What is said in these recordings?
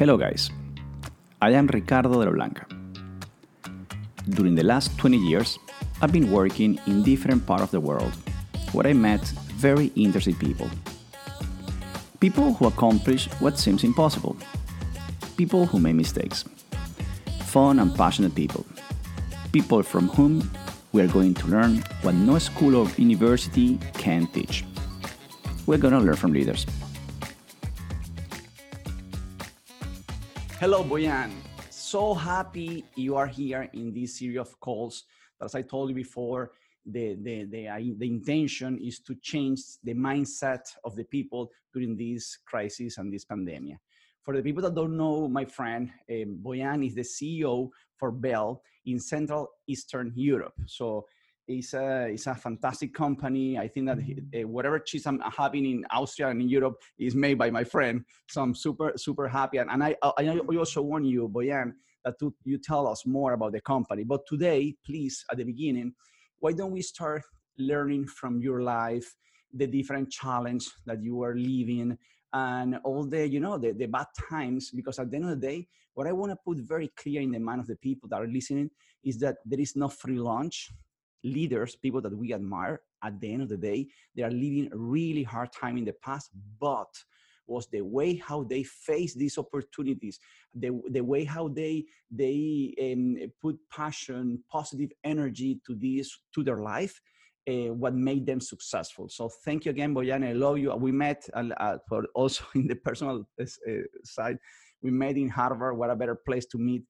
Hello, guys. I am Ricardo de la Blanca. During the last 20 years, I've been working in different parts of the world where I met very interesting people. People who accomplish what seems impossible. People who make mistakes. Fun and passionate people. People from whom we are going to learn what no school or university can teach. We're going to learn from leaders. Hello, Boyan. So happy you are here in this series of calls. As I told you before, the, the, the, the intention is to change the mindset of the people during this crisis and this pandemic. For the people that don't know, my friend, um, Boyan is the CEO for Bel in Central Eastern Europe. So it's a, it's a fantastic company. I think that uh, whatever cheese I'm having in Austria and in Europe is made by my friend. So I'm super, super happy. And, and I, I also want you, Boyan, that to, you tell us more about the company. But today, please, at the beginning, why don't we start learning from your life, the different challenge that you are living, and all the, you know, the, the bad times, because at the end of the day, what I want to put very clear in the mind of the people that are listening is that there is no free lunch leaders, people that we admire, at the end of the day, they are living a really hard time in the past, but was the way how they face these opportunities, the, the way how they they um, put passion, positive energy to this to their life, uh, what made them successful. So thank you again, Boyan. I love you. We met uh, also in the personal uh, side. We met in Harvard. What a better place to meet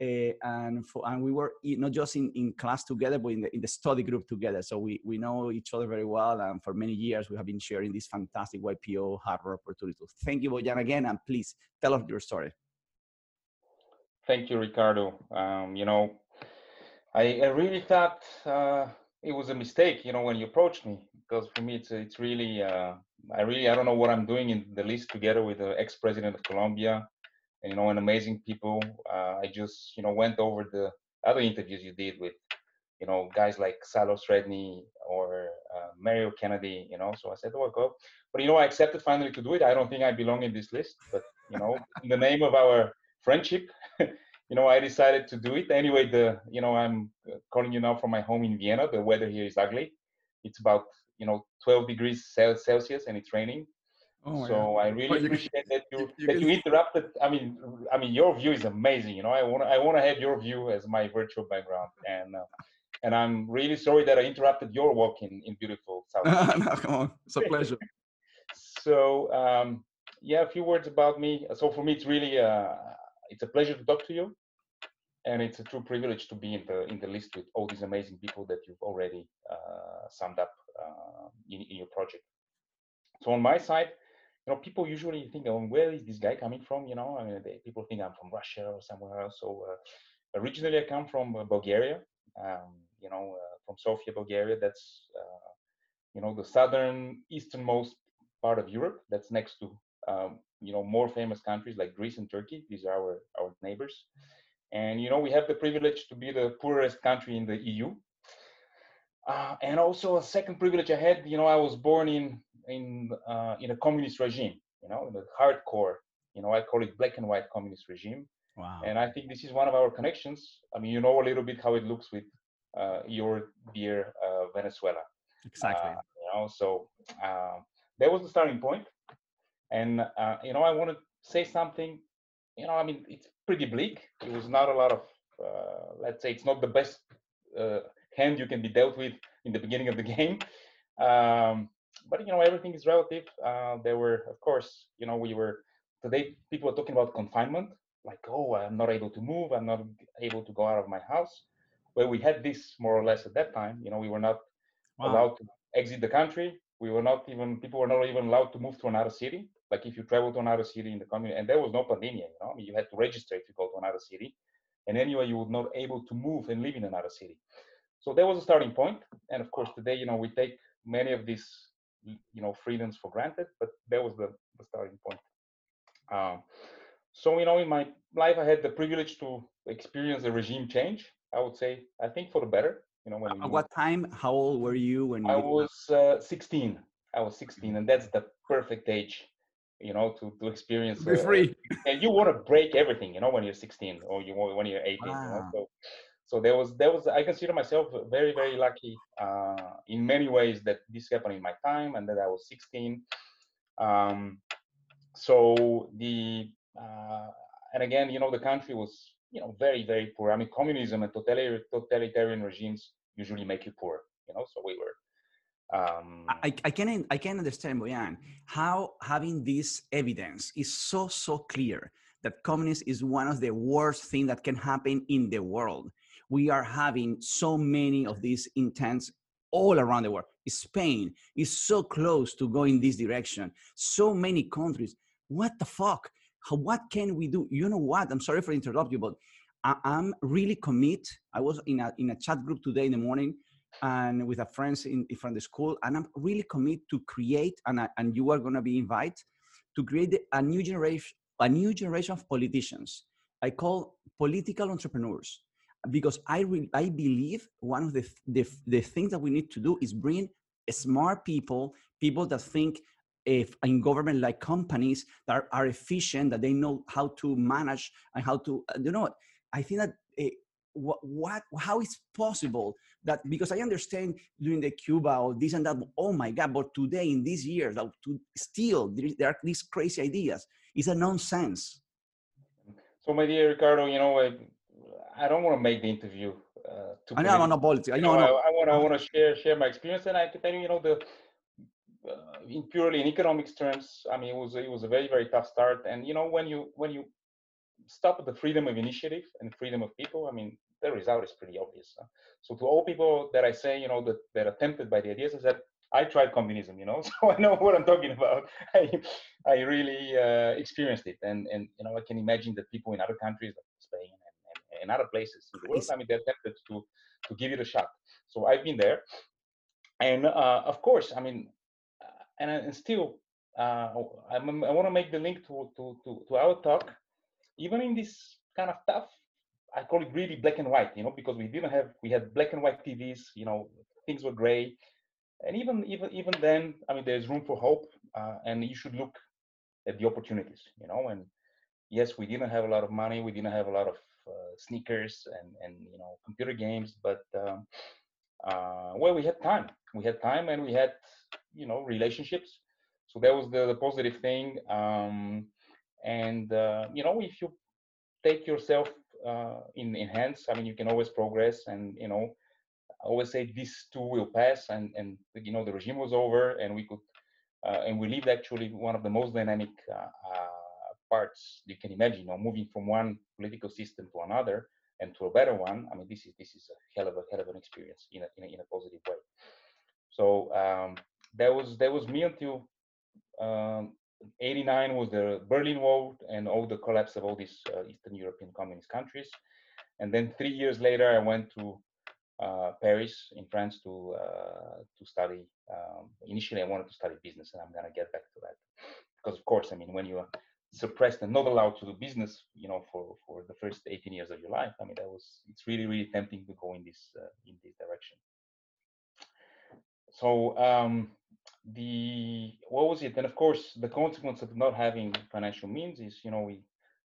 uh, and for, and we were not just in, in class together, but in the, in the study group together. So we, we know each other very well, and for many years we have been sharing this fantastic YPO Harvard opportunity. Thank you, Boyan, again, and please tell us your story. Thank you, Ricardo. Um, you know, I, I really thought uh, it was a mistake, you know, when you approached me, because for me it's it's really uh, I really I don't know what I'm doing in the list together with the ex-president of Colombia, you know, and amazing people. Uh, I just, you know, went over the other interviews you did with, you know, guys like Salo Stredney or uh, Mario Kennedy, you know. So I said, oh, go. But, you know, I accepted finally to do it. I don't think I belong in this list, but, you know, in the name of our friendship, you know, I decided to do it. Anyway, the, you know, I'm calling you now from my home in Vienna. The weather here is ugly. It's about, you know, 12 degrees Celsius and it's raining. Oh, so yeah. I really appreciate that you, you that you interrupted. I mean, I mean, your view is amazing. You know, I want I want to have your view as my virtual background, and uh, and I'm really sorry that I interrupted your walk in in beautiful South. no, come on, it's a pleasure. so um, yeah, a few words about me. So for me, it's really uh, it's a pleasure to talk to you, and it's a true privilege to be in the in the list with all these amazing people that you've already uh, summed up uh, in, in your project. So on my side, you know, people usually think, oh, where is this guy coming from? You know, I mean, they, people think I'm from Russia or somewhere else. So uh, originally, I come from uh, Bulgaria. Um, you know, uh, from Sofia, Bulgaria. That's uh, you know the southern easternmost part of Europe. That's next to um, you know more famous countries like Greece and Turkey. These are our our neighbors. And you know, we have the privilege to be the poorest country in the EU. Uh, and also a second privilege I had, you know, I was born in in uh, in a communist regime, you know, in the hardcore, you know, I call it black and white communist regime. Wow. And I think this is one of our connections. I mean, you know a little bit how it looks with uh, your dear uh, Venezuela. Exactly. Uh, you know, so uh, that was the starting point. And uh, you know, I want to say something. You know, I mean, it's pretty bleak. It was not a lot of, let's say, it's not the best hand you can be dealt with in the beginning of the game. Um, but you know everything is relative. Uh, there were of course you know we were today people are talking about confinement like oh i'm not able to move i'm not able to go out of my house. Well we had this more or less at that time you know we were not wow. allowed to exit the country. We were not even people were not even allowed to move to another city. Like if you travel to another city in the community and there was no pandemic you know I mean, you had to register if you go to another city and anyway you were not able to move and live in another city. So that was a starting point and of course today you know we take many of these you know freedoms for granted but that was the, the starting point um, so you know in my life i had the privilege to experience a regime change i would say i think for the better you know when at what time how old were you when i was uh, 16 i was 16 and that's the perfect age you know, to to experience. Be free. and you want to break everything, you know, when you're 16 or you want when you're 18. Wow. You know? So, so there was there was I consider myself very very lucky uh, in many ways that this happened in my time and that I was 16. Um, so the uh, and again, you know, the country was you know very very poor. I mean, communism and totalitarian regimes usually make you poor. You know, so we were um, I, I can I can understand Boyan how having this evidence is so so clear that communism is one of the worst things that can happen in the world. We are having so many of these intents all around the world. Spain is so close to going this direction. So many countries. What the fuck? How, what can we do? You know what? I'm sorry for interrupting you, but I, am really commit. I was in a in a chat group today in the morning and with a friends in, from the school and i'm really commit to create and, I, and you are going to be invited to create a new generation a new generation of politicians i call political entrepreneurs because i re, i believe one of the, the the things that we need to do is bring smart people people that think eh, if in government like companies that are, are efficient that they know how to manage and how to uh, you know what i think that eh, uh, what, what how is possible that because I understand during the Cuba or this and that, oh my God, but today in these years, to, still there, are these crazy ideas. It's a nonsense. So, my dear Ricardo, you know, I, I don't want to make the interview. Uh, too I know I'm on politics. I know. I, I, want. I want to share share my experience, and I can tell you, you know, the uh, in purely in economics terms, I mean, it was it was a very very tough start. And you know, when you when you stop the freedom of initiative and freedom of people, I mean, the result is pretty obvious. Huh? So to all people that I say, you know, that that are tempted by the ideas, is that I tried communism, you know, so I know what I'm talking about. I I really uh, experienced it, and and you know, I can imagine that people in other countries like Spain and, other places in the world, I mean, they're tempted to to give it a shot. So I've been there, and uh, of course, I mean, uh, and, and still, uh, i I want to make the link to, to to to our talk, even in this kind of tough I call it really black and white, you know, because we didn't have we had black and white TVs, you know, things were gray, and even even even then, I mean, there's room for hope, uh, and you should look at the opportunities, you know. And yes, we didn't have a lot of money, we didn't have a lot of sneakers and and you know computer games, but um, uh, well, we had time, we had time, and we had you know relationships. So that was the, the positive thing. Um, and uh, you know, if you take yourself uh, in in hands. I mean, you can always progress, and you know, I always say this too will pass, and and you know the regime was over, and we could, uh, and we lived actually one of the most dynamic uh, uh, parts you can imagine. You know, moving from one political system to another and to a better one. I mean, this is this is a hell of a hell of an experience in a in a, in a positive way. So um, that was that was me until um, 89 was the Berlin Wall and all the collapse of all these uh, Eastern European communist countries. And then three years later, I went to uh, Paris in France to uh, to study. Um, initially, I wanted to study business, and I'm gonna get back to that because, of course, I mean, when you're suppressed and not allowed to do business, you know, for for the first 18 years of your life, I mean, that was it's really really tempting to go in this uh, in this direction. So um, the what was it? And of course, the consequence of not having financial means is, you know, we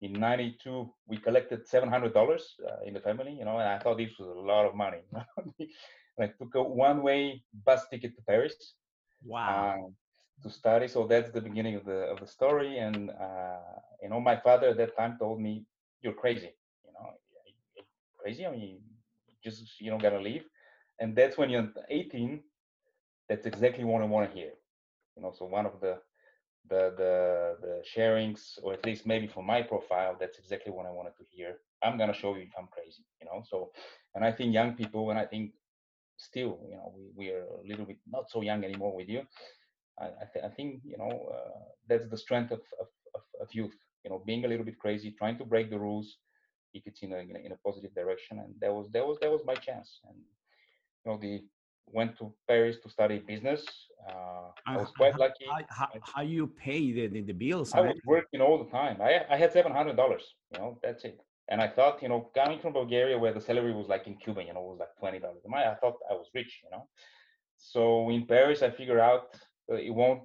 in '92 we collected seven hundred dollars uh, in the family, you know, and I thought this was a lot of money. I took a one-way bus ticket to Paris. Wow. Um, to study, so that's the beginning of the of the story. And uh, you know, my father at that time told me, "You're crazy. You know, crazy. I mean, just you know, gotta leave." And that's when you're 18 that's exactly what I want to hear. You know, so one of the the the the sharings, or at least maybe for my profile, that's exactly what I wanted to hear. I'm gonna show you if I'm crazy, you know. So, and I think young people, and I think still, you know, we, we are a little bit not so young anymore with you. I th- I think you know uh, that's the strength of, of, of of youth. You know, being a little bit crazy, trying to break the rules, if it's in a, in a in a positive direction, and that was that was that was my chance. And you know, the went to Paris to study business. Uh, I was quite how, lucky. How, how, how, you pay the, the, the bills? I was working all the time. I, I had seven hundred dollars. You know, that's it. And I thought, you know, coming from Bulgaria, where the salary was like in Cuba, you know, was like twenty dollars. a month. I thought I was rich, you know. So in Paris, I figured out uh, it won't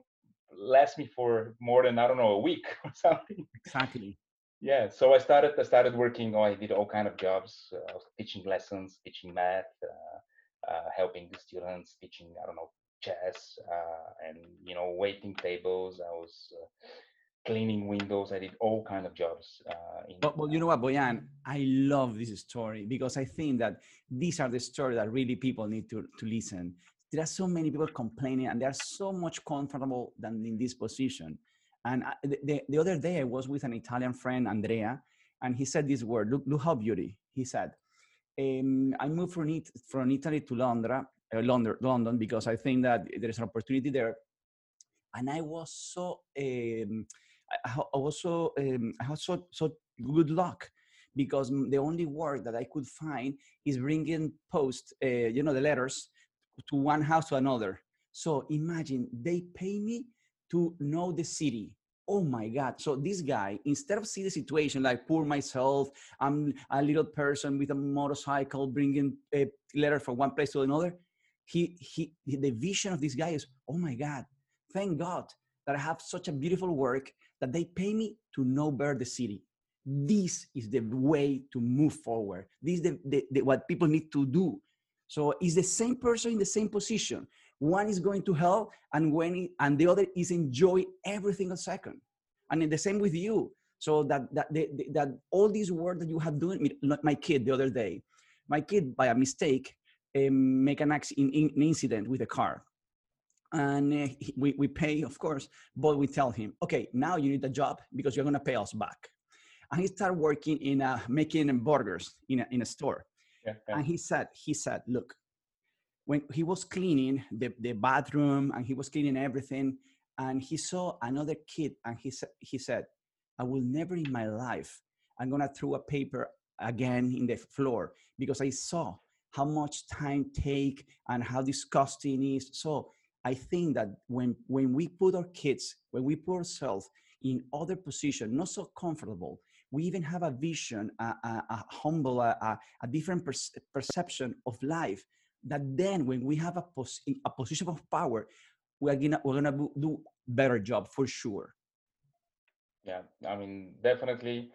last me for more than I don't know a week or something. Exactly. Yeah, so I started. I started working. Oh, I did all kind of jobs. Uh, I was teaching lessons, teaching math, uh, uh, helping the students, teaching I don't know chess, uh, and you know waiting tables. I was uh, cleaning windows. I did all kind of jobs. Uh, in, but, but you know what, Boyan, I love this story because I think that these are the stories that really people need to, to listen. There are so many people complaining and they are so much comfortable than in this position. And I, the, the other day I was with an Italian friend, Andrea, and he said this word, look, look how beauty. He said, um, I moved from, it, from Italy to London, uh, London, London because I think that there is an opportunity there. And I was so um, I, also um, I had so so good luck because the only work that I could find is bringing post, uh, you know, the letters to one house to another. So imagine they pay me to know the city. Oh my God. So this guy, instead of see the situation like poor myself, I'm a little person with a motorcycle bringing a letter from one place to another. He, he, the vision of this guy is, oh my God, thank God that I have such a beautiful work that they pay me to know better the city. This is the way to move forward. This is the, the, the, what people need to do. So it's the same person in the same position. One is going to hell, and when and the other is enjoy every single second. And in the same with you. So that that the, that all these work that you have done. My kid the other day, my kid by a mistake um, make an, accident, an incident with a car and uh, we, we pay of course but we tell him okay now you need a job because you're going to pay us back and he started working in a, making burgers in a, in a store yeah, and he said he said look when he was cleaning the, the bathroom and he was cleaning everything and he saw another kid and he, sa- he said i will never in my life i'm to throw a paper again in the floor because i saw how much time take and how disgusting it is so I think that when, when we put our kids, when we put ourselves in other position, not so comfortable, we even have a vision, a, a, a humble, a, a different per- perception of life. That then, when we have a, pos- a position of power, we're gonna we're gonna do better job for sure. Yeah, I mean, definitely.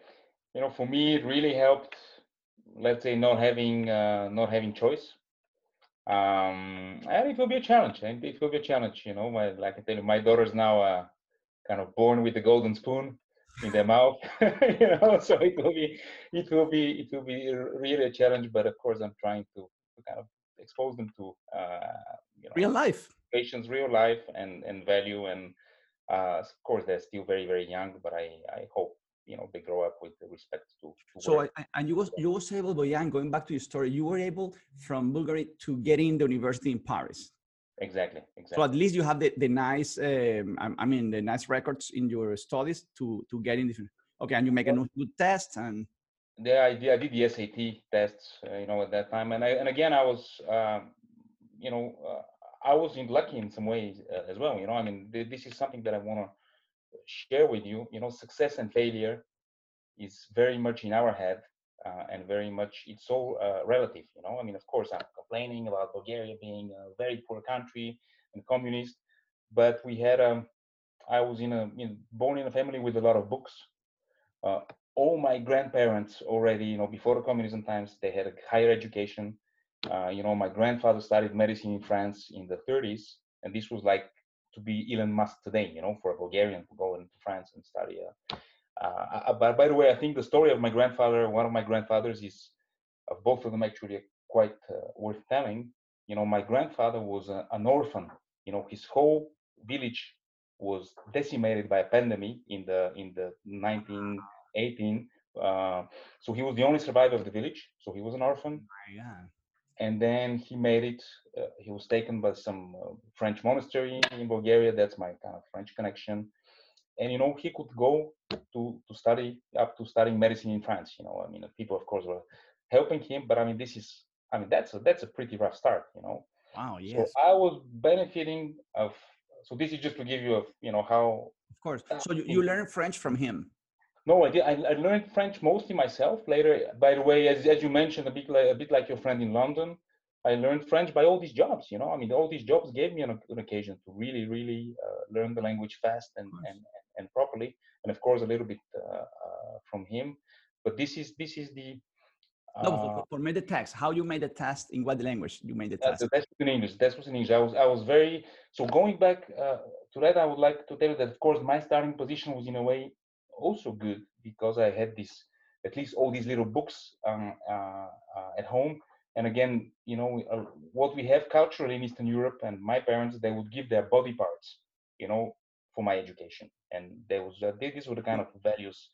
You know, for me, it really helped. Let's say not having uh, not having choice um, and it will be a challenge. And it will be a challenge. You know, my, like I tell you, my daughter's now uh, kind of born with the golden spoon in their mouth. you know, so it will be, it will be, it will be really a challenge. But of course, I'm trying to, to kind of expose them to uh, you know, real life, patients, real life, and and value. And uh, of course, they're still very very young, but I I hope you know they grow up with respect to, to so I, and you was you was able boyan going back to your story you were able from bulgaria to get in the university in paris exactly exactly so at least you have the, the nice um, I, mean the nice records in your studies to to get in different okay and you make a good test and yeah i did, I did the sat tests uh, you know at that time and I, and again i was um, you know uh, i was in lucky in some ways uh, as well you know i mean this is something that i want to share with you, you know, success and failure is very much in our head uh, and very much it's all uh, relative. You know, I mean, of course, I'm complaining about Bulgaria being a very poor country and communist, but we had um, I was in a know, born in a family with a lot of books. Uh, all my grandparents already, you know, before the communism times, they had a higher education. Uh, you know, my grandfather studied medicine in France in the 30s, and this was like to be Elon Musk today, you know, for a Bulgarian to go into France and study. Uh, uh, but by the way, I think the story of my grandfather, one of my grandfathers, is uh, both of them actually quite uh, worth telling. You know, my grandfather was a, an orphan. You know, his whole village was decimated by a pandemic in the in the 1918. Uh, so he was the only survivor of the village. So he was an orphan. Yeah and then he made it. Uh, he was taken by some uh, French monastery in Bulgaria. That's my kind of French connection. And you know, he could go to to study up to studying medicine in France. You know, I mean, people of course were helping him, but I mean, this is, I mean, that's a, that's a pretty rough start. You know. Wow. Yes. So I was benefiting of. So this is just to give you a, you know, how. Of course. So you, you learned French from him. No, I did. I, I, learned French mostly myself. Later, by the way, as, as you mentioned, a bit like a bit like your friend in London, I learned French by all these jobs. You know, I mean, all these jobs gave me an, an occasion to really, really uh, learn the language fast and, and and properly, and of course a little bit uh, uh, from him. But this is this is the no, for, for made the test. How you made the test? In what language you made the test? That was in English. That was in English. I was I was very so going back uh, to that. I would like to tell you that of course my starting position was in a way also good because I had this at least all these little books um, uh, uh, at home. And again, you know, uh, what we have culturally in Eastern Europe, and my parents, they would give their body parts, you know, for my education, and there was uh, these were the kind of values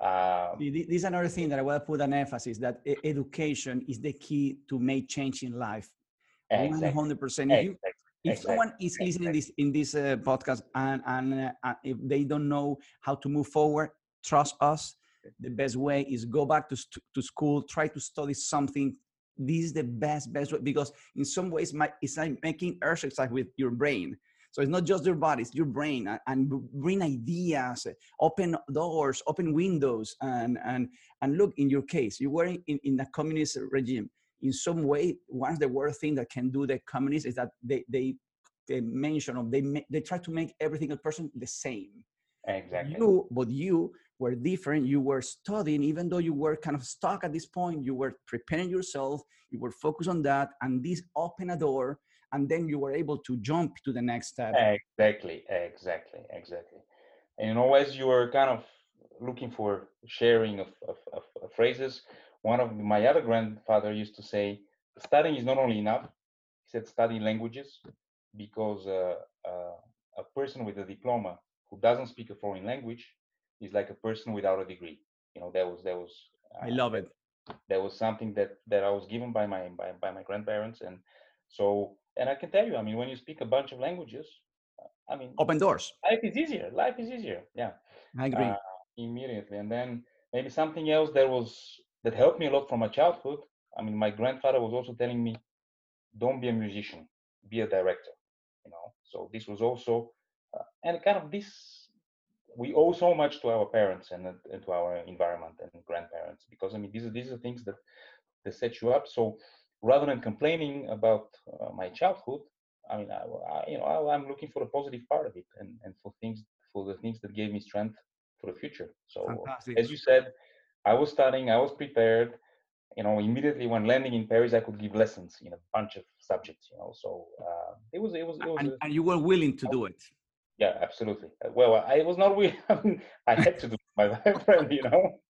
um, this is another thing that I want to put an emphasis that education is the key to make change in life. One hundred percent. If, you, if someone is listening this in this uh, podcast and and uh, if they don't know how to move forward, trust us. The best way is go back to to school, try to study something. This is the best best way because in some ways, my, it's like making exercise with your brain so it's not just your body, it's your brain and, bring ideas, eh, open doors, open windows. And, and, and look, in your case, you were in, in a communist regime. In some way, one of the worst thing that can do the communists is that they, they, they mention or they, they try to make every single person the same. Exactly. You, but you were different. You were studying, even though you were kind of stuck at this point, you were preparing yourself, you were focused on that, and this opened a door and then you were able to jump to the next step. Exactly exactly exactly. And you know as you were kind of looking for sharing of, of, of, of phrases. One of my other grandfather used to say studying is not only enough he said study languages because uh, uh, a person with a diploma who doesn't speak a foreign language is like a person without a degree. You know that was that was uh, i love it. that was something that that i was given by my by, by my grandparents. And so and I can tell you, I mean, when you speak a bunch of languages, I mean, open doors. Life is easier. Life is easier. Yeah, I agree uh, immediately. And then maybe something else that was that helped me a lot from my childhood. I mean, my grandfather was also telling me, "Don't be a musician, be a director." You know, so this was also, uh, and kind of this. We owe so much to our parents and, and to our environment and grandparents because I mean these are these are things that that set you up. So rather than complaining about uh, my childhood, I mean, I, I, you know, I, am looking for the positive part of it and, and for things, for the things that gave me strength for the future. So, Fantastic. as you said, I was studying, I was prepared. You know, immediately when landing in Paris, I could give lessons in a bunch of subjects. You know, so uh, it was, it was, it was. And, and you were willing to do it. Yeah, absolutely. Well, I was not willing. I had to do my friend. You know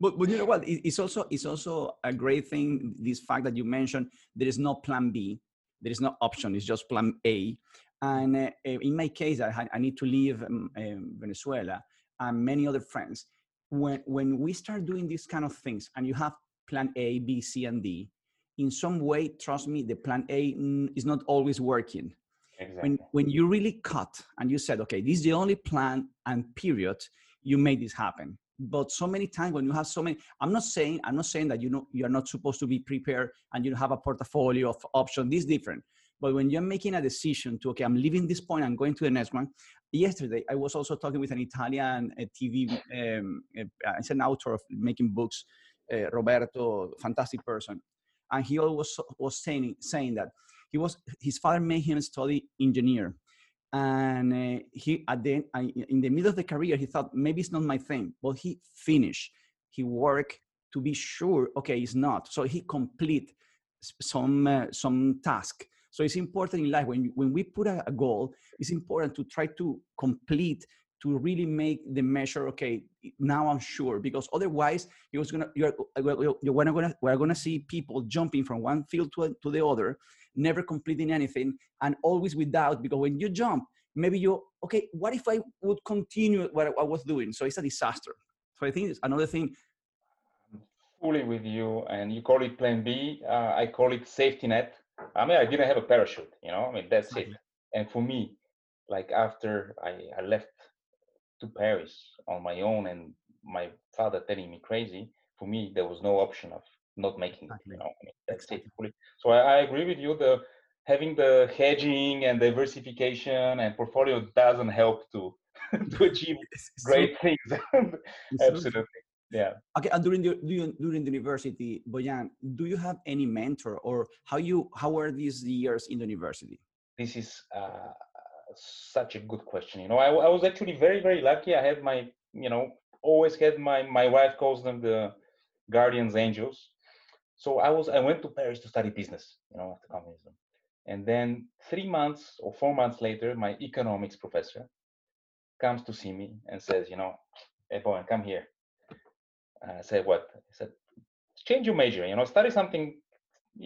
but, but you know what? It's also it's also a great thing. This fact that you mentioned there is no plan B, there is no option. It's just plan A. And uh, in my case, I, I need to leave um, um, Venezuela and many other friends. When when we start doing these kind of things, and you have plan A, B, C, and D, in some way, trust me, the plan A mm, is not always working. Exactly. When when you really cut and you said, okay, this is the only plan and period, you made this happen but so many times when you have so many i'm not saying i'm not saying that you know you're not supposed to be prepared and you have a portfolio of options. This is different. But when you're making a decision to okay i'm leaving this point i'm going to the next one yesterday i was also talking with an italian uh, tv um, uh, it's an author of making books uh, roberto fantastic person. And he always was saying saying that he was his father made him study engineer and uh, he at the in the middle of the career he thought maybe it's not my thing. But he finished. He worked to be sure okay it's not. So he complete some uh, some task. So it's important in life when when we put a, a, goal it's important to try to complete to really make the measure okay now i'm sure. Because otherwise he was gonna you're, you're gonna we're gonna see people jumping from one field to, to the other never completing anything, and always with doubt because when you jump, maybe you, okay, what if I would continue what I was doing? So it's a disaster. So I think it's another thing. fully with you, and you call it plan B. Uh, I call it safety net. I mean, I didn't have a parachute, you know, I mean, that's it. And for me, like after I, I left to Paris on my own and my father telling me crazy, for me, there was no option of not making exactly. you know that's so I, I, agree with you the having the hedging and diversification and portfolio doesn't help to to achieve great things absolutely yeah. Okay, and during the during, during the university, Boyan, do you have any mentor or how you how were these years in the university? This is uh, such a good question. You know, I, I was actually very very lucky. I had my you know always had my my wife calls them the guardians angels. So I was I went to Paris to study business. You know, after communism, and then three months or four months later, my economics professor comes to see me and says, you know, hey boy, come here. I said, what? He said, change your major, you know, study something,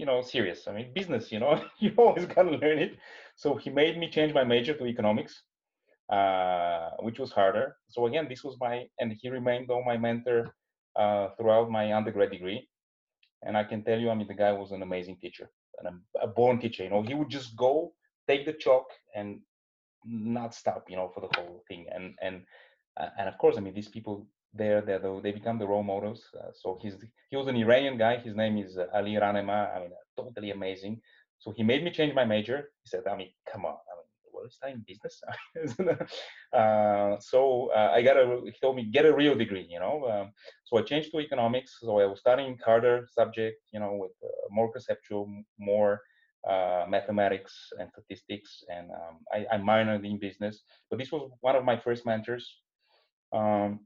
you know, serious. I mean, business, you know, you always got to learn it. So he made me change my major to economics, uh, which was harder. So again, this was my, and he remained though my mentor uh, throughout my undergrad degree. And I can tell you, I mean, the guy was an amazing teacher, and a, born teacher. You know, he would just go take the chalk and not stop, you know, for the whole thing. And and uh, and of course, I mean, these people there, they they become the role models. Uh, so he's he was an Iranian guy. His name is uh, Ali Rahnema. I mean, totally amazing. So he made me change my major. He said, I mean, come on, Is in business? uh, so uh, I got a. He told me get a real degree, you know. Um, so I changed to economics. So I was studying harder subject, you know, with uh, more conceptual, more uh, mathematics and statistics, and um, I, I, minored in business. But this was one of my first mentors. Um,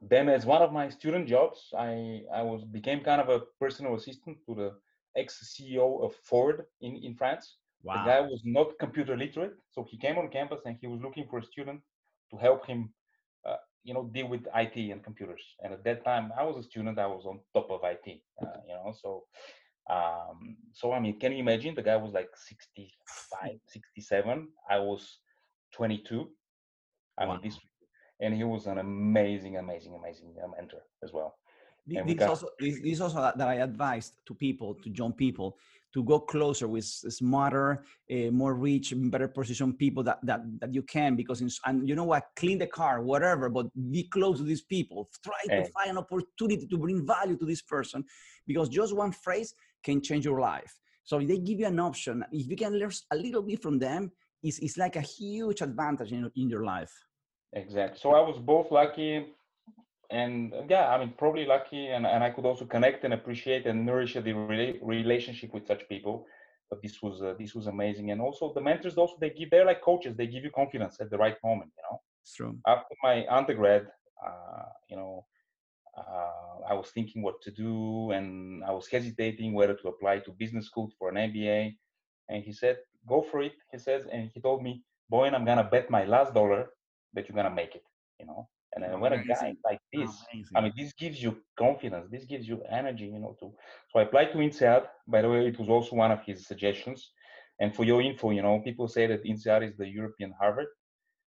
then, as one of my student jobs, I I was became kind of a personal assistant to the ex CEO of Ford in in France. Wow. The guy was not computer literate, so he came on campus and he was looking for a student to help him, uh, you know, deal with IT and computers. And at that time, I was a student; I was on top of IT, uh, you know. So um, so I mean, can you imagine? The guy was like 65, 67. I was 22. I wow. mean, this, and he was an amazing, amazing, amazing uh, mentor as well. This, got, also, this also that I advised to people, to young people, to go closer with smarter, uh, more rich, better positioned people that, that, that you can because in, and you know what, clean the car, whatever, but be close to these people. Try to find an opportunity to bring value to this person because just one phrase can change your life. So if they give you an option, if you can learn a little bit from them, it's, it's like a huge advantage in, in your life. Exactly. So I was both lucky and yeah, I mean, probably lucky and, and I could also connect and appreciate and nourish the rela- relationship with such people. But this was, uh, this was amazing. And also the mentors, also they give, they're like coaches. They give you confidence at the right moment, you know? It's true. After my undergrad, uh, you know, uh, I was thinking what to do and I was hesitating whether to apply to business school for an MBA. And he said, go for it. He says, and he told me, boy, I'm going to bet my last dollar that you're going to make it, you know? And when a guy like this, Amazing. I mean, this gives you confidence, this gives you energy, you know, to, so I applied to INSEAD. By the way, it was also one of his suggestions. And for your info, you know, people say that INSEAD is the European Harvard.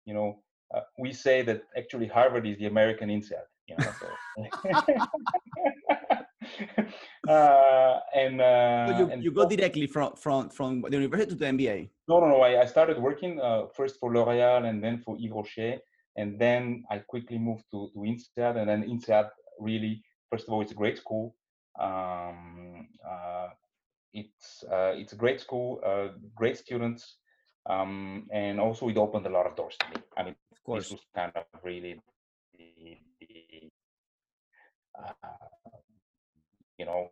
You know, uh, we say that actually Harvard is the American INSEAD you know. So. uh, and, uh, so you, and you go directly from from from the university to the MBA. No, no, no. I, I started working uh, first for L'Oréal and then for Yves Rocher, and then I quickly moved to to INSEAD, and then INSEAD really, first of all, it's a great school. Um, uh, it's uh, it's a great school, uh, great students, um, and also it opened a lot of doors to me. I mean, of course, this was kind of really the, the uh, you know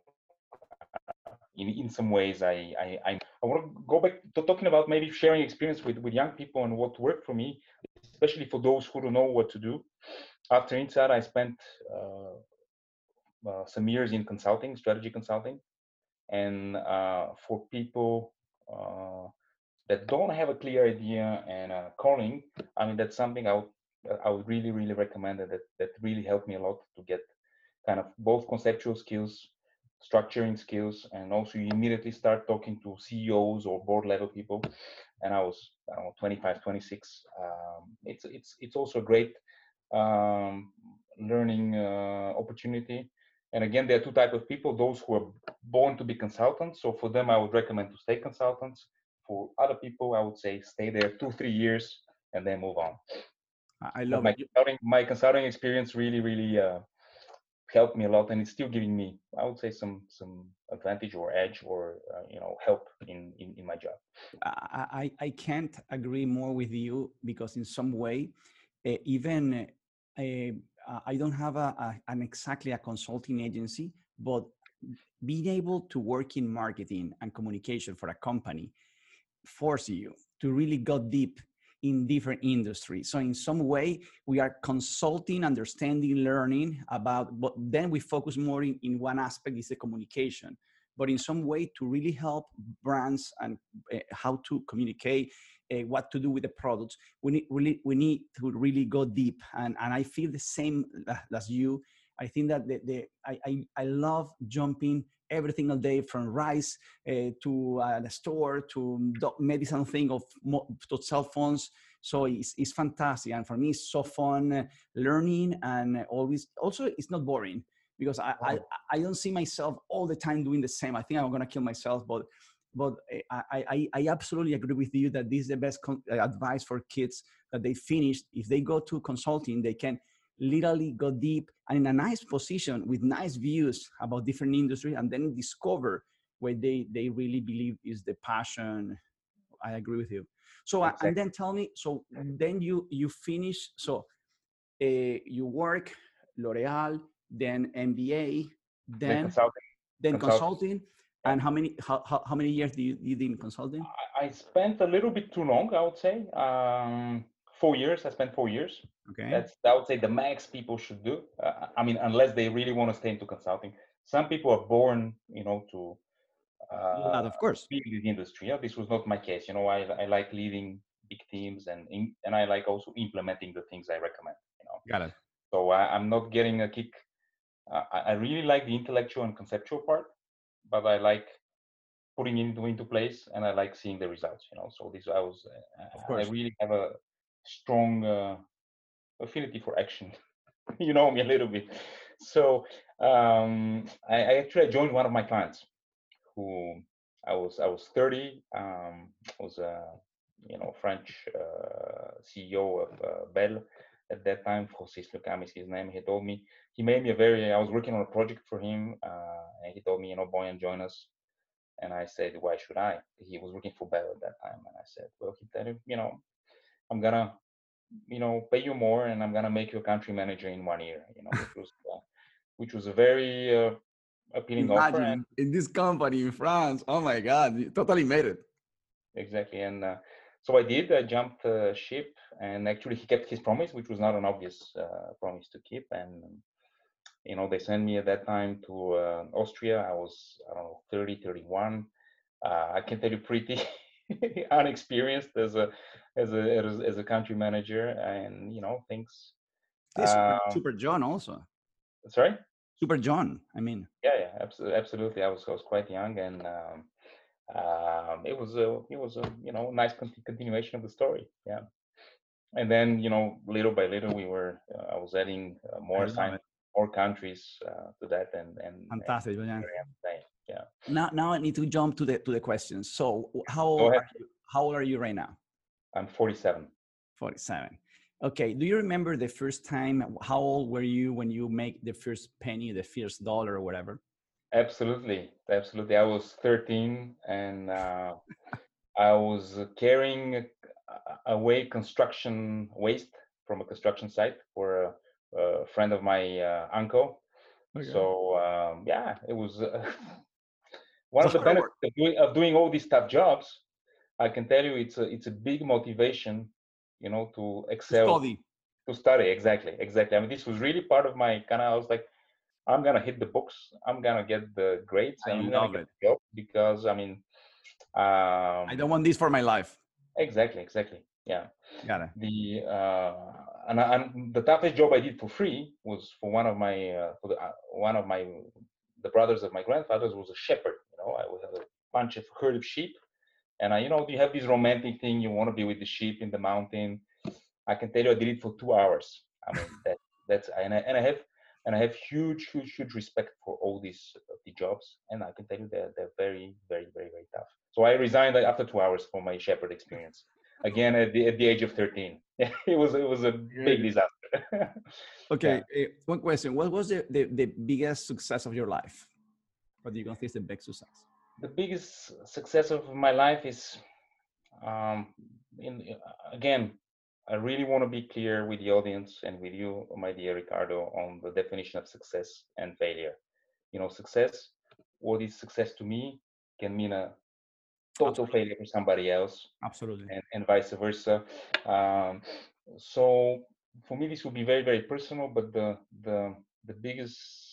in, in some ways I, I I, I want to go back to talking about maybe sharing experience with, with young people and what worked for me, especially for those who don't know what to do. After INSEAD, I spent uh, uh, some years in consulting, strategy consulting, and uh, for people uh, that don't have a clear idea and calling, I mean that's something I would I would really, really recommend. That that really helped me a lot to get kind of both conceptual skills, structuring skills, and also you immediately start talking to CEOs or board level people. And I was I don't know 25, 26. Um, it's it's it's also a great um, learning uh, opportunity. And again, there are two type of people: those who are born to be consultants. So for them, I would recommend to stay consultants. For other people, I would say stay there two, three years and then move on. I love my it. consulting my consulting experience really really uh, helped me a lot, and it's still giving me I would say some some advantage or edge or uh, you know help in, in in my job. I I can't agree more with you because in some way, uh, even uh, I don't have a, a, an exactly a consulting agency, but being able to work in marketing and communication for a company force you to really go deep in different industries. So in some way, we are consulting, understanding, learning about, but then we focus more in, in one aspect is the communication. But in some way to really help brands and uh, how to communicate, uh, what to do with the products, we need really we need to really go deep. And and I feel the same as you. I think that the, the I, I, I love jumping every single day from rice uh, to uh, the store to maybe something of to cell phones. So it's, it's fantastic. And for me, it's so fun uh, learning and always, also it's not boring because I, I, I don't see myself all the time doing the same. I think I'm going to kill myself, but but I, I, I absolutely agree with you that this is the best advice for kids that they finish. If they go to consulting, they can literally go deep and in a nice position with nice views about different industries and then discover where they they really believe is the passion i agree with you so exactly. and then tell me so then you you finish so uh, you work l'oreal then mba then consulting, then consulting. consulting. and how many how, how, how many years did you, you did in consulting I, I spent a little bit too long i would say um four years. I spent four years. Okay. That's I would say the max people should do. Uh, I mean, unless they really want to stay into consulting. Some people are born, you know, to uh, of course be in the industry. Yeah, this was not my case. You know, I I like leading big teams and and I like also implementing the things I recommend. You know. Got it. So I, am not getting a kick. Uh, I really like the intellectual and conceptual part, but I like putting into, into place and I like seeing the results. You know, so this I was. Uh, of course. I really have a strong uh, affinity for action. you know me a little bit. So um, I, I, actually joined one of my clients who I was I was 30. Um, was a you know French uh, CEO of uh, Bel at that time. Francis Lecam is his name. He told me he made me a very. I was working on a project for him, uh, and he told me, you know, Boyan, join us. And I said, why should I? He was working for Bel at that time, and I said, well, he said, you know, I'm gonna, you know, pay you more, and I'm gonna make you a country manager in one year. You know, which was, uh, which was a very uh, appealing Imagine offer. And, in this company in France, oh my God, you totally made it. Exactly, and uh, so I did. I jumped uh, ship, and actually he kept his promise, which was not an obvious uh, promise to keep. And you know, they sent me at that time to uh, Austria. I was I don't know 30, 31. Uh, I can tell you pretty unexperienced as a as a as, as, a country manager, and you know things. This uh, Super John also. Sorry. Super John. I mean. Yeah, yeah, absolutely, absolutely. I was I was quite young, and um, um, it was a it was a you know nice continuation of the story. Yeah, and then you know little by little we were uh, I was adding uh, more assignments, more countries uh, to that, and and fantastic. And yeah. Yeah. Now now I need to jump to the to the questions. So how old are you, how old are you right now? I'm 47. 47. Okay. Do you remember the first time? How old were you when you make the first penny, the first dollar, or whatever? Absolutely, absolutely. I was 13, and uh, I was carrying away construction waste from a construction site for a, a friend of my uh, uncle. Okay. So um, yeah, it was uh, one of the benefits of doing, of doing all these tough jobs I can tell you it's a it's a big motivation, you know, to excel. To study. To study, exactly, exactly. I mean, this was really part of my kind of. I was like, I'm gonna hit the books. I'm gonna get the grades. I I'm love it. job because I mean, um, I don't want this for my life. Exactly, exactly. Yeah. Got it. The uh, and, and the toughest job I did for free was for one of my uh, for the, uh, one of my the brothers of my grandfathers was a shepherd. Know, I had a bunch of herd of sheep and I, you know, you have this romantic thing. You want to be with the sheep in the mountain. I can tell you, I did it for two hours. I mean, that that's and I and I have and I have huge, huge, huge respect for all these uh, the jobs, and I can tell you they're they're very, very, very, very tough. So I resigned after two hours for my shepherd experience. Again, at the at the age of thirteen, it was it was a big disaster. okay, yeah. uh, one question: What was the, the the biggest success of your life? What do you consider the big success? the biggest success of my life is um, in again I really want to be clear with the audience and with you, my dear Ricardo, on the definition of success and failure. You know, success, what is success to me can mean a total Absolutely. failure for somebody else. Absolutely. And, and vice versa. Um, so for me, this will be very, very personal, but the, the, the biggest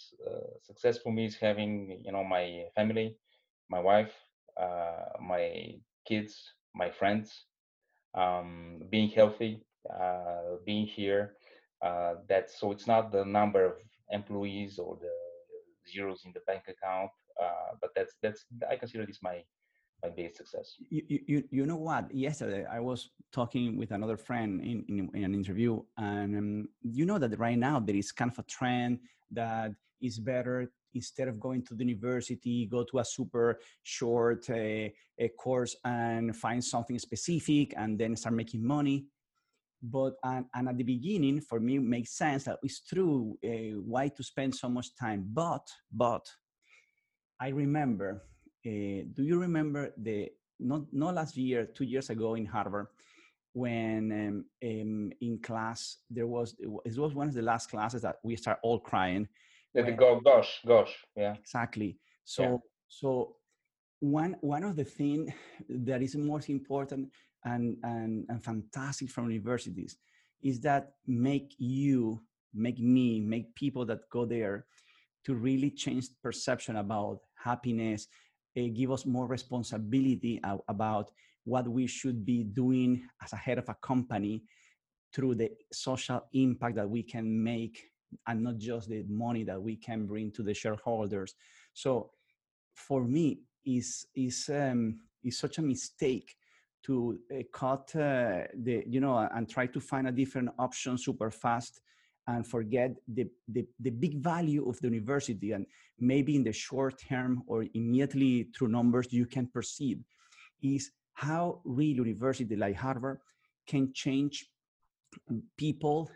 success for me is having, you know, my family, my wife, uh, my kids, my friends, um, being healthy, uh, being here. Uh, that's so it's not the number of employees or the zeros in the bank account, uh, but that's that's I consider this my my biggest success. You, you, you know what? Yesterday I was talking with another friend in, in, in an interview, and um, you know that right now there is kind of a trend that is better instead of going to the university, go to a super short uh, a course and find something specific and then start making money. But and, and at the beginning, for me, makes sense that it's true. Uh, why to spend so much time? But but I remember. Uh, do you remember the not not last year, two years ago in Harvard? when um, um, in class there was it was one of the last classes that we start all crying yeah, the go, gosh, gosh, yeah. Exactly. So, yeah. so one one of the things that is most important and, and and fantastic from universities is that make you, make me, make people that go there to really change perception about happiness, give us more responsibility about what we should be doing as a head of a company through the social impact that we can make and not just the money that we can bring to the shareholders. So for me, is is um, is such a mistake to uh, cut uh, the you know and try to find a different option super fast and forget the, the the big value of the university and maybe in the short term or immediately through numbers you can perceive is how real university like harvard can change people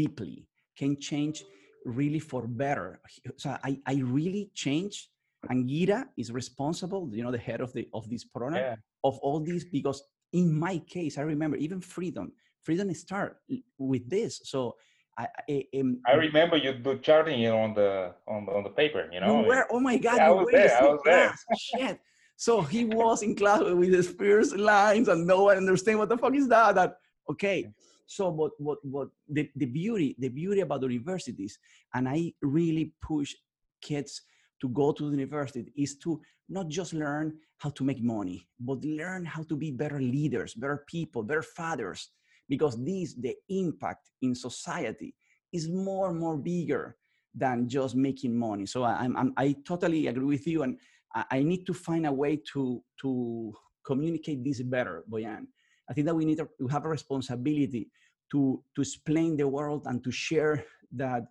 deeply can change really for better. So I, I really change. And Gira is responsible, you know, the head of the of this program yeah. of all these because in my case, I remember even freedom. Freedom start with this. So I I, I remember you do charting on the on the, on the paper, you know. You were, oh my god, yeah, I was there. I was there. Shit. So he was in class with his first lines and no one understand what the fuck is that. That okay. So, what, what, what the, the beauty, the beauty about the universities, and I really push kids to go to the university is to not just learn how to make money, but learn how to be better leaders, better people, better fathers, because this, the impact in society is more and more bigger than just making money. So I, I'm, I totally agree with you. And I, I need to find a way to, to communicate this better, Boyan. I think that we need to have a responsibility to, to explain the world and to share that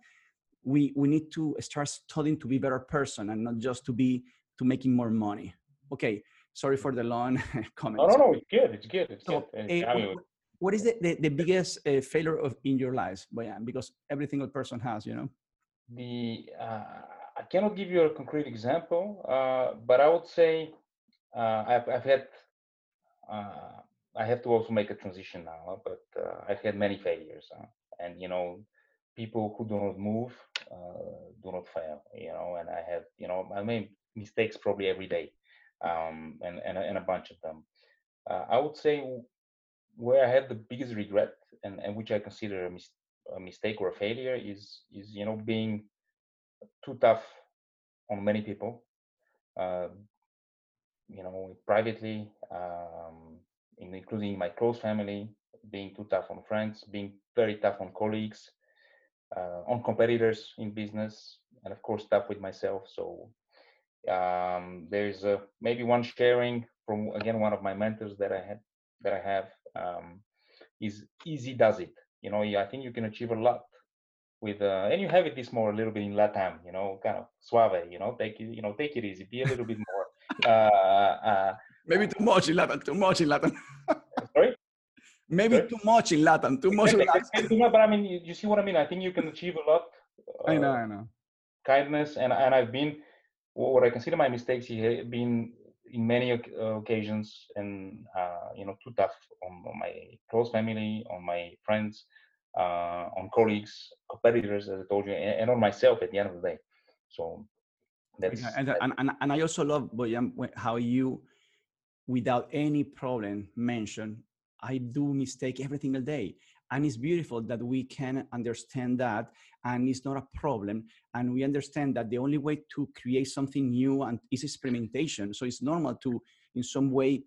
we, we need to start studying to be better person and not just to be to making more money. Okay, sorry for the long comment. No, no, no, it's good. It's good. It's so, good. Uh, I mean, what is the, the, the biggest uh, failure of in your lives, Boyan? Because every single person has, you know. The uh, I cannot give you a concrete example, uh, but I would say uh, I've, I've had uh, I have to also make a transition now, but uh, I've had many failures, uh, and you know, people who do not move do not fail. You know, and I have, you know, I made mistakes probably every day, um, and and and a bunch of them. I would say where I had the biggest regret, and and which I consider a, mis- a mistake or a failure, is is you know being too tough on many people. Uh, you know, privately. Um, including my close family, being too tough on friends, being very tough on colleagues, uh, on competitors in business, and of course tough with myself. So um, there's a, maybe one sharing from again one of my mentors that I had that I have um, is easy does it. You know, I think you can achieve a lot with uh, and you have it this more a little bit in Latam. You know, kind of suave. You know, take it you know take it easy, be a little bit more. Uh, uh, Maybe too much in Latin. Too much in Latin. Sorry. Maybe Sorry? too much in Latin. Too much in Latin. but I mean, you, you, see what I mean? I think you can achieve a lot. Uh, I know. I know. Kindness, and and I've been what I consider my mistakes have been in many occasions and uh, you know too tough on, on, my close family on my friends uh, on colleagues competitors as i told you and, and, on myself at the end of the day. So that's and, and, and, and i also love Boyan, how you without any problem mention i do mistake every single day and it's beautiful that we can understand that and it's not a problem. And we understand that the only way to create something new and is experimentation. So it's normal to in some way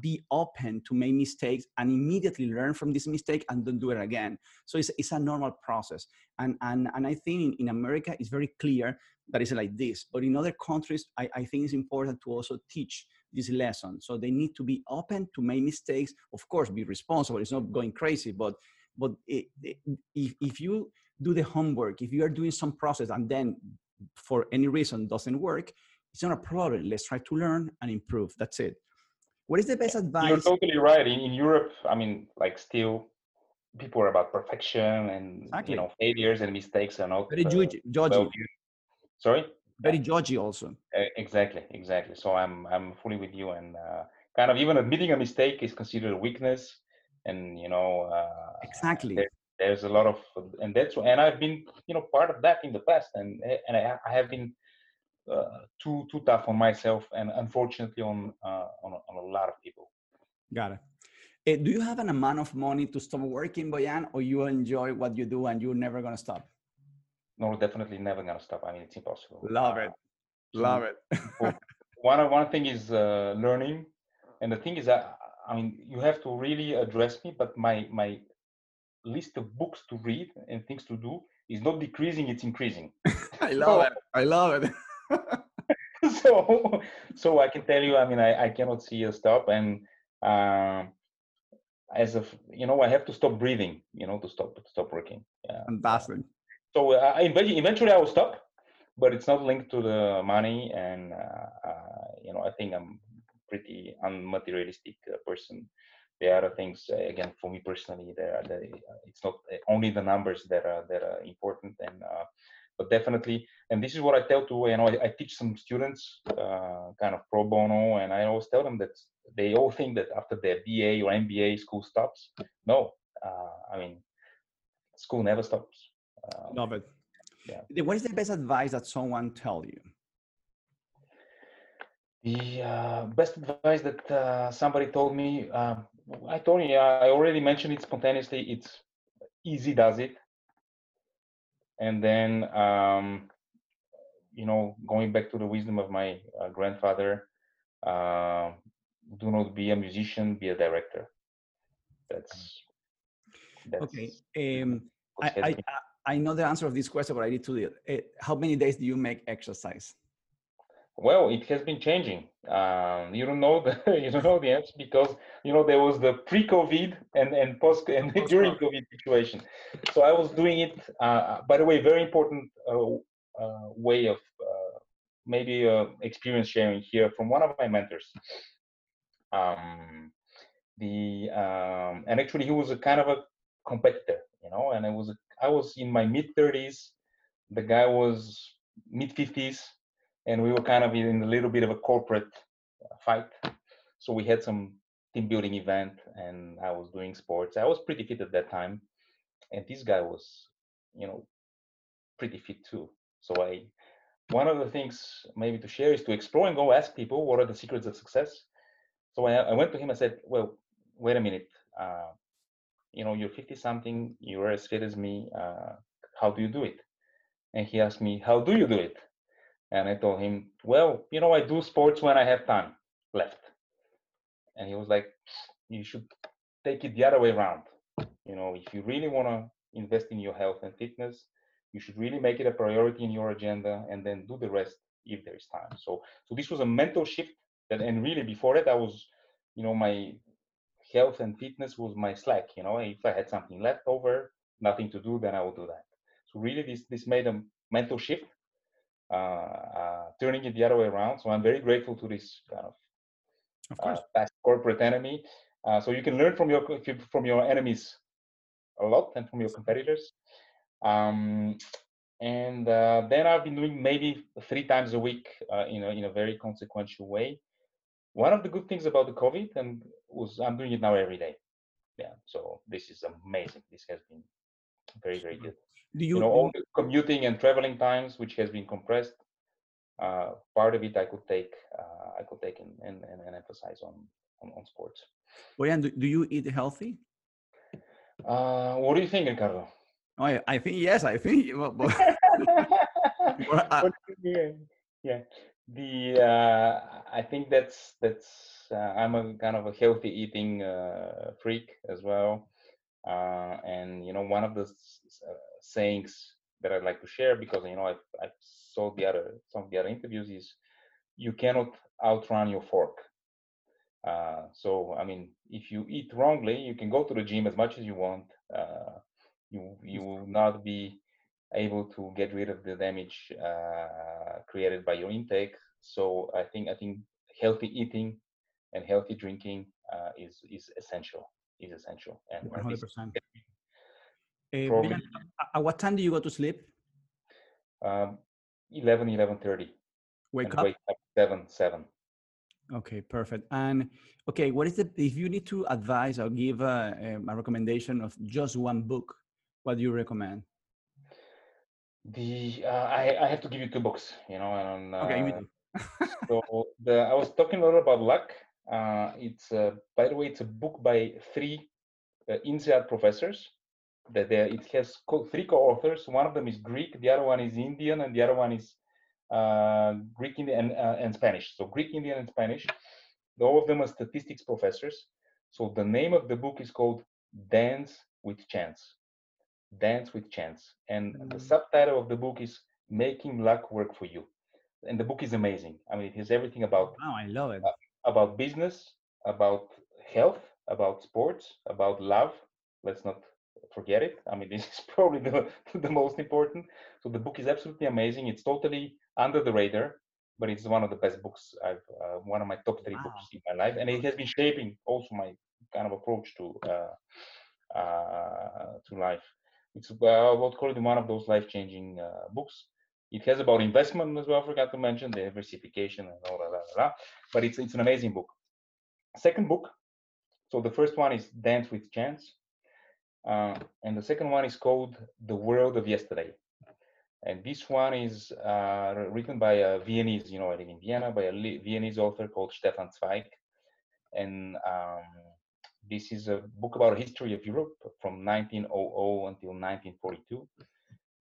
be open to make mistakes and immediately learn from this mistake and don't do it again. So it's, it's a normal process. And and, and i think in, in america it's very clear that it's like this. But in other countries I, I think it's important to also teach this lesson. So they need to be open to make mistakes. Of course be responsible. It's not going crazy but but it, it, if, if you do the homework if you are doing some process and then for any reason doesn't work it's not a problem. Let's try to learn and improve. That's it. What is the best advice you're totally right. In, in europe i mean like still people are about perfection and exactly. you know failures and mistakes and all. very uh, judgy, well sorry? Very judgy also. Exactly exactly. So i'm i'm fully with you and uh, kind of even admitting a mistake is considered a weakness and you know uh, exactly. there, there's a lot of and that's and i've been you know part of that in the past and and i, I have been uh, too too tough on myself and unfortunately on uh, on, on a lot of people. Got it. Uh, do you have an amount of money to stop working boyan or you enjoy what you do and you're never going to stop? No definitely never going to stop. I mean it's impossible. Love it. love it. one one thing is uh, learning and the thing is that I mean, you have to really address me, but my my list of books to read and things to do is not decreasing; it's increasing. I love so, it. I love it. so, so I can tell you, I mean, I, I cannot see a stop, and uh, as of you know, I have to stop breathing, you know, to stop to stop working. Yeah. Fantastic. So uh, eventually, I will stop, but it's not linked to the money, and uh, uh you know, I think I'm pretty unmaterialistic uh, person. There are things uh, again for me personally. There, are the, it's not uh, only the numbers that are that are important, and but definitely, and this is what I tell to you know I, I teach some students kind of pro bono, and I always tell them that they all think that after their BA or MBA school stops. No, I mean school never stops. Um, Love it. Yeah. What is the best advice that someone tell you? The uh, best advice that uh, somebody told me, uh, I told you, I already mentioned it spontaneously. It's easy does it. And then, um, you know, going back to the wisdom of my uh, grandfather, uh, do not be a musician, be a director. That's, that's okay. Um, I, I, I know the answer of this question, but I need to. Uh, how many days do you make exercise? Well, it has been changing. Um, you don't know the you don't know the answer because you know there was the pre-COVID and and post and during COVID situation. So I was doing it. Uh, by the way, very important uh, uh, way of uh, maybe uh, experience sharing here from one of my mentors. Um, the um, and actually he was a kind of a competitor, you know, and I was I was in my mid 30s. The guy was mid 50s and we were kind of in a little bit of a corporate fight. So we had some team building event, and I was doing sports. I was pretty fit at that time, and this guy was, you know, pretty fit too. So I, one of the things maybe to share is to explore and go ask people what are the secrets of success. So I, I went to him. I said, "Well, wait a minute. Uh, you know, you're 50 something. You're as fit as me. Uh, how do you do it?" And he asked me, "How do you do it?" And I told him, well, you know, I do sports when I have time left. And he was like, you should take it the other way around. You know, if you really want to invest in your health and fitness, you should really make it a priority in your agenda and then do the rest if there is time. So, so this was a mental shift that, and really before that, I was, you know, my health and fitness was my slack. You know, if I had something left over, nothing to do, then I would do that. So really, this this made a mental shift turning it the other way around. So I'm very grateful to this kind of, of uh, past corporate enemy. so you can learn from your from your enemies a lot and from your competitors. Um, and uh, then I've been doing maybe three times a week uh, in a in a very consequential way. one of the good things about the COVID and was I'm doing it now every day. Yeah, so this is amazing. This has been very very good. Do You you, know, all the commuting and traveling times, which has been compressed. Uh, part of it I could take, uh, I could take and, and, and and emphasize on, on on sports. Boyan, do, do you eat healthy? Uh, what do you think, Ricardo? Oh, I, I think yes. I think. Well, but, well, I- What do you think? yeah the uh, i think that's that's uh, i'm a kind of a healthy eating uh, freak as well uh, and you know one of the uh, sayings that i'd like to share because you know i've, I've saw the other some of the other interviews is you cannot outrun your fork uh, so i mean if you eat wrongly you can go to the gym as much as you want uh, you you will not be able to get rid of the damage uh, created by your intake. So I think I think healthy eating and healthy drinking uh, is is essential. Is essential. And, hundred this percent. probably At what time do you go to sleep? um, 11, 11.30 Wake up. wake up 7, 7. Okay, perfect. And okay, what is the if you need to advise or give a, um, a recommendation of just one book, what do you recommend? The uh, I, I have to give you two books, you know, and Okay, uh, too. so the I was talking a lot about luck. Uh, it's uh, by the way, it's a book by three uh, INSEAD professors. That there it has co- three co-authors. One of them is Greek, the other one is Indian, and the other one is uh, Greek Indian and, uh, and Spanish. So Greek, Indian, and Spanish. All of them are statistics professors. So the name of the book is called Dance with Chance. Dance with Chance, and the Mm. subtitle of the book is Making Luck Work for You. And the book is amazing. I mean, it has everything about Wow, I love it. About business, about health, about sports, about love. Let's not forget it. I mean, this is probably the, the most important. So the book is absolutely amazing. It's totally under the radar, but it's one of the best books I've, uh, one of my top three books in my life. And it has been shaping also my kind of approach to, uh, uh, to life. It's, uh, I would call it one of those life-changing uh, books. It has about investment as well. I forgot to mention the diversification and all that, blah, blah, blah. but it's it's an amazing book. Second book. So the first one is Dance with Chance, uh, and the second one is called The World of Yesterday. And this one is uh, written by a Viennese, you know, I live in Vienna, by a Viennese author called Stefan Zweig. And um, this is a book about history of Europe from 1900 until 1942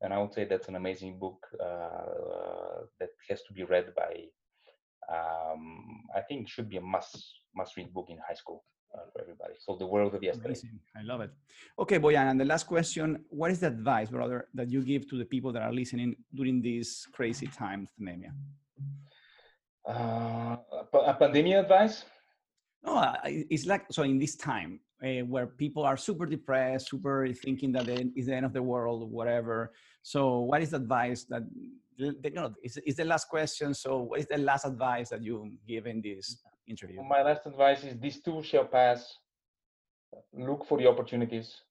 and I would say that's an amazing book uh, that has to be read by. Um, I think should be a must must read book in high school uh, for everybody. So the world of yesterday. Amazing. I love it. Okay, Boyan, and the last question What is the advice, brother, that you give to the people that are listening during these crazy times, pandemia? Uh, a pandemic advice. No, it's like so in this time uh, where people are super depressed, super thinking that it is the end of the world, whatever. So, what is the advice that you know? Is the last question? So, what is the last advice that you give in this interview? My last advice is: these too shall pass. Look for the opportunities.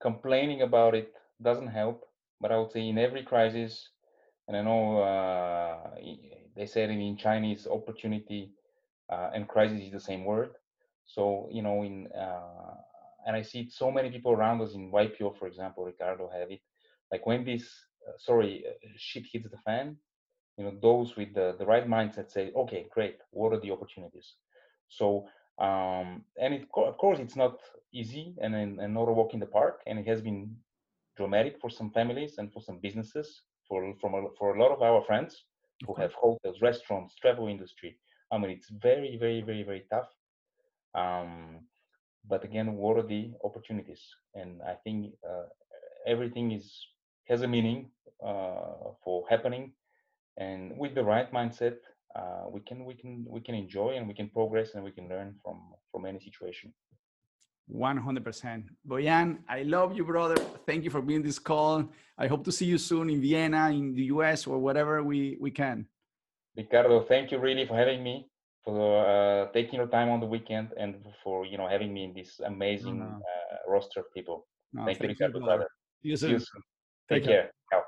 Complaining about it doesn't help. But I would say in every crisis, and I know uh, they said in Chinese, opportunity uh, and crisis is the same word. So you know, in uh, and I see so many people around us in YPO, for example, Ricardo have it. Like when this, uh, sorry, uh, shit hits the fan, you know, those with the, the right mindset say, okay, great, what are the opportunities? So, um, and it, of course, it's not easy and, and, and not a walk in the park, and it has been dramatic for some families and for some businesses, for from a, for a lot of our friends who have hotels, restaurants, travel industry. I mean, it's very, very, very, very tough. Um, but again, what are the opportunities? And I think uh, everything is has a meaning uh, for happening, and with the right mindset, uh, we can we can we can enjoy and we can progress and we can learn from from any situation. 100%. Boyan, I love you, brother. Thank you for being this call. I hope to see you soon in Vienna, in the US, or whatever we, we can. Ricardo, thank you really for having me, for uh, taking your time on the weekend, and for you know having me in this amazing no. uh, roster of people. No, thank you, thank you, Ricardo, brother. you soon. Take Take care. Ciao.